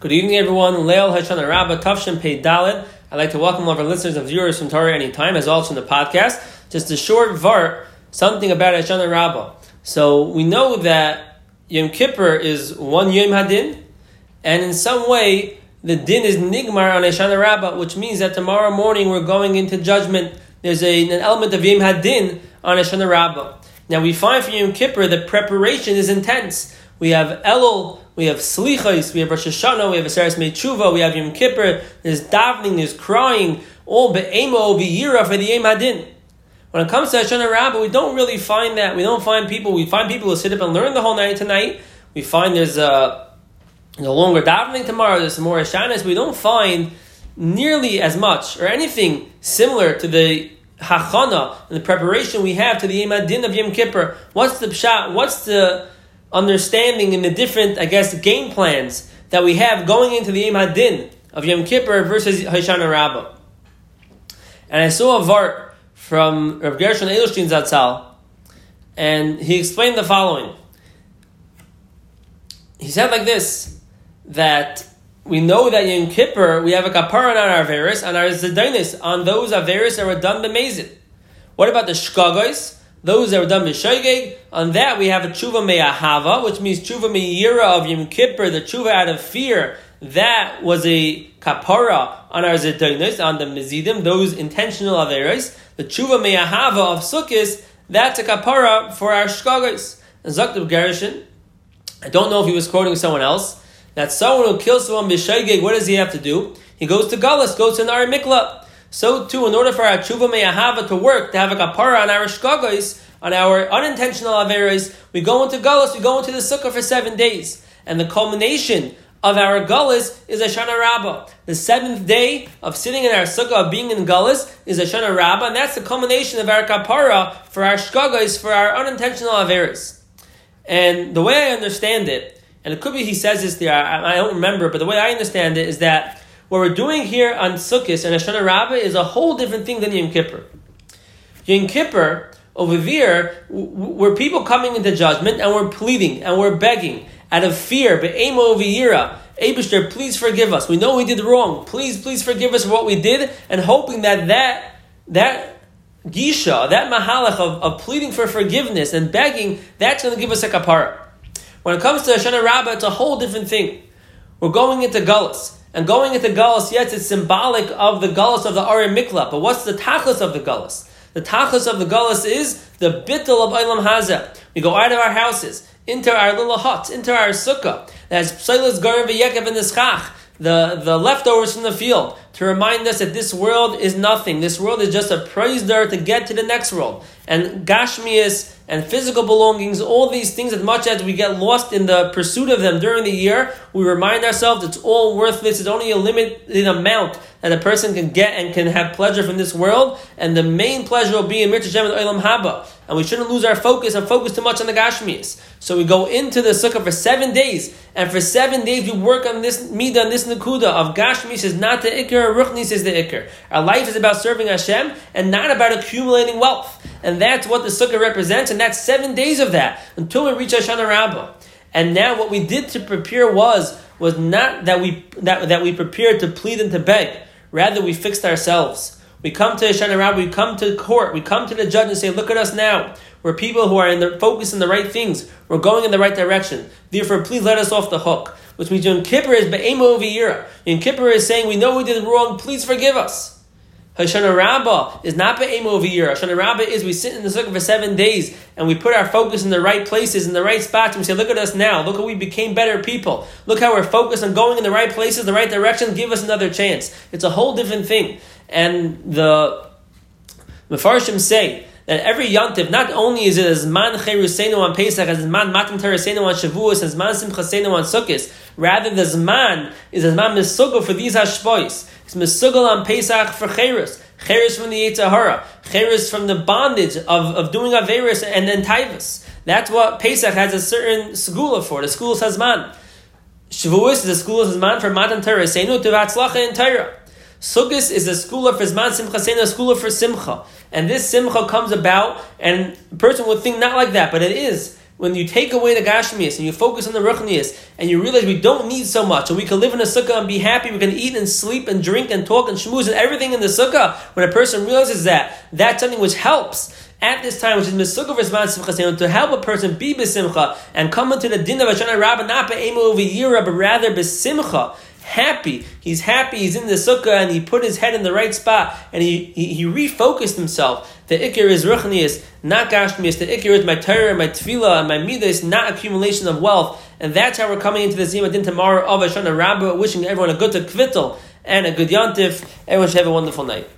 Good evening, everyone. Leil Hoshana Rabbah Tavshin Pei Dalit. I'd like to welcome all of our listeners and viewers from Torah Anytime, as well as from the podcast. Just a short vart, something about Hoshana Rabbah. So we know that Yom Kippur is one Yom Hadin, and in some way the din is nigmar on Hoshana Rabbah, which means that tomorrow morning we're going into judgment. There's a, an element of Yom Hadin on Hoshana Rabbah. Now we find for Yom Kippur the preparation is intense. We have Elul, we have Slichos, we have Rosh Hashanah, we have Aseres Meitshuva, we have Yom Kippur, there's davening, there's crying, all be'emo, be'yira for the Yom Hadin. When it comes to Hoshana Rabbah, we don't really find that. We don't find people, we find people who sit up and learn the whole night tonight. We find there's a, a longer davening tomorrow, there's some more Hoshanas. We don't find nearly as much or anything similar to the hachana and the preparation we have to the Yom of Yom Kippur. What's the pshat? What's the understanding in the different, I guess, game plans that we have going into the Yom Hadin of Yom Kippur versus Hoshana Rabbah. And I saw a vart from Rav Gershon Edelstein Zatzal, and he explained the following. He said like this, that we know that Yom Kippur, we have a kapara on our Averis, and our Zedonis on those Averis that were done b'mezid. What about the Shkagos? Those that were done b'shoigeg, on that we have a tshuva me'ahava, which means tshuva me'yira of Yom Kippur, the tshuva out of fear. That was a kapara on our zedonis, on the mezidim, those intentional averos. The tshuva me'ahava of sukkis, that's a kapara for our shkagos. And Zaktav Gershon, I don't know if he was quoting someone else, that someone who kills someone b'shoigeg, what does he have to do? He goes to Galus, goes to Nar Mikla. So too, in order for our tshuva me'ahava to work, to have a kapara on our shkagos, on our unintentional averos, we go into gullus, we go into the sukkah for seven days. And the culmination of our gullus is Hoshana Rabbah. The seventh day of sitting in our sukkah, of being in gullus, is Hoshana Rabbah, and that's the culmination of our kapara for our shkagos, for our unintentional averos. And the way I understand it, and it could be he says this there, I, I don't remember, but the way I understand it is that what we're doing here on Sukkot and Hoshana Rabbah is a whole different thing than Yom Kippur. Yom Kippur, over there, we're people coming into judgment and we're pleading and we're begging out of fear, but Amo V'yira, Abishter, please forgive us. We know we did wrong. Please, please forgive us for what we did, and hoping that that, that gisha, that mahalach of, of pleading for forgiveness and begging, that's going to give us a kapara. When it comes to Hoshana Rabbah, it's a whole different thing. We're going into Gullus. And going into Gullus, yes, it's symbolic of the Gullus of the Ari Mikla, but what's the tachlis of the Gullus? The tachlis of the Gullus is the bittul of Eilam Hazeh. We go out of our houses, into our little huts, into our sukkah. That's Psailas Garim V'Yekev and Nischach, the, the leftovers from the field, to remind us that this world is nothing. This world is just a praise to get to the next world. And Gashmias and physical belongings, all these things, as much as we get lost in the pursuit of them during the year, we remind ourselves it's all worthless. It's only a limited amount that a person can get and can have pleasure from this world. And the main pleasure will be in Mitzvah and Olam Haba. And we shouldn't lose our focus and focus too much on the Gashmias. So we go into the Sukkah for seven days. And for seven days we work on this Midah, on this Nakuda of Gashmias is not the Iker, Ruchnis is the Iker. Our life is about serving Hashem and not about accumulating wealth. And that's what the Sukkah represents. And that's seven days of that until we reach Hoshana Rabbah. And now what we did to prepare was was not that we that, that we prepared to plead and to beg. Rather, we fixed ourselves. We come to Hoshana Rabbah, we come to the court, we come to the judge and say, look at us now. We're people who are in the focus in the right things. We're going in the right direction. Therefore, please let us off the hook. Which means Yom Kippur is Be'emo V'yira. Yom Kippur is saying, we know we did wrong, please forgive us. Hoshana Rabbah is not Be'em over year. Hoshana Rabbah is we sit in the sukkah for seven days and we put our focus in the right places, in the right spots, and we say, look at us now. Look how we became better people. Look how we're focused on going in the right places, the right direction. Give us another chance. It's a whole different thing. And the Mefarshim say that every yontiv, not only is it as man cherusenu on Pesach, as man matam terasenu on Shavuos, as man simchasenu on Sukkot, rather the zman is as man misugo for these hashpois. It's Mesugal on Pesach for Cheres. Cheres from the Yitzhahara. Cheres from the bondage of, of doing Averis and then Taivas. That's what Pesach has a certain segula for. The school says man. Shavuos is the school of man for Matan Torah. To Vatzlacha in Torah. Sukkot is a school for Zman Simcha Seinu, a school for Simcha. And this Simcha comes about, and a person would think not like that, but it is when you take away the gashmias and you focus on the ruchnias and you realize we don't need so much and we can live in a sukkah and be happy, we can eat and sleep and drink and talk and schmooze and everything in the sukkah. When a person realizes that, that's something which helps at this time, which is Mesugah Simcha to help a person be Besimcha and come into the din of Hoshana Rabbah, not Be'emu over Yira, but rather Besimcha happy. He's happy. He's in the sukkah and he put his head in the right spot and he, he, he refocused himself. The ikir is ruchnius, not gashmius. The ikir is my Torah, my tefillah, and my midas, not accumulation of wealth. And that's how we're coming into the Zimadin tomorrow of Hoshana Rabbah, wishing everyone a good kvittel and a good yontif. Everyone should have a wonderful night.